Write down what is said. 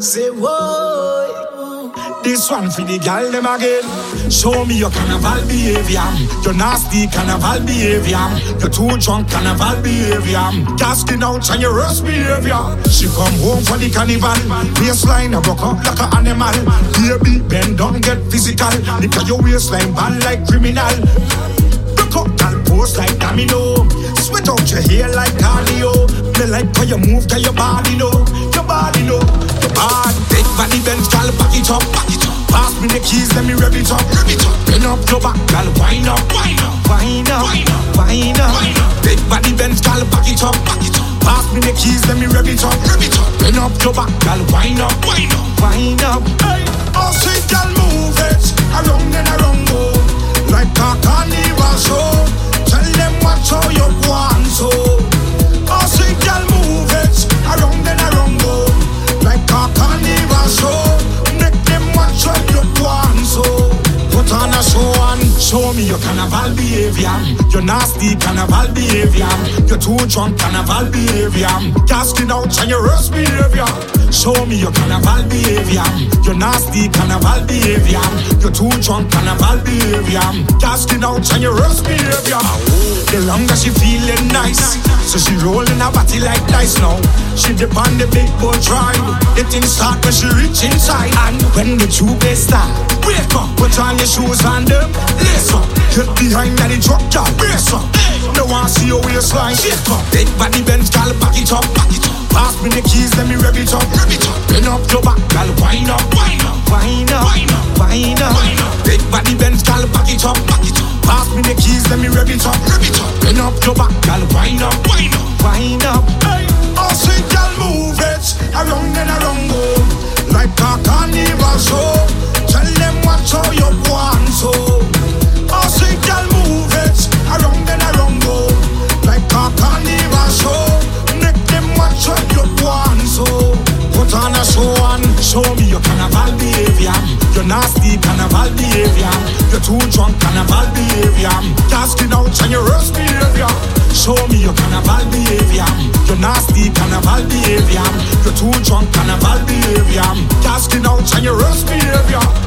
Say whoa. This one for the gal them again. Show me your carnival behavior. Your nasty carnival behavior. Your too drunk carnival behavior. Casting out on your worst behavior. She come home for the carnival. Waistline a broke up like an animal. Baby, bend down, get physical. Look at your waistline bad like criminal. Broke up and pose like domino. Sweat out your hair like cardio. Me like how you move, to your body know. Your body know. Body. Big body Benz, gal, back it up, back it up. Pass me the keys, let me rev it up, rev it up. Bend up your back, gal, wind up, wind up, wind up, wind up. Big body Benz, gal, back it up, back it up. Pass me the keys, let me rev it up, rev it up. Bend up your back, gal, wind up, wind up, wind me your carnival behavior. Your nasty carnival behavior. Your too drunk carnival behavior. Casting out on your worst behavior. Show me your carnival behavior. Your nasty carnival behavior. Your too drunk carnival behavior. Casting out on your worst behavior. The longer she feeling nice, so she rolling her body like dice now. She dip on the big boat ride. The thing start when she reach inside, and when the two bass start, wake up, put on your shoes and them lace up. Get behind that truck, y'all brace up. No one see your waistline, shake up. Big body Benz, gal, back it up, back it up. Pass me the keys, let me rev it up, rev it up. Bend up your back, gal, wind up, wind up, wind up, wind up, wind up. Big body Benz, gal, back it up, back it up. Pass me the keys, let me rev it up, rev it up. Bend up your back, gal, wind up, wind up, wind up. Hey, Put on a show and show me your carnival behavior. Your nasty carnival behavior. Your too drunk carnival behavior. Casting out on your worst behavior. Show me your carnival behavior. Your nasty carnival behavior. Your too drunk carnival behavior. Casting out on your worst behavior.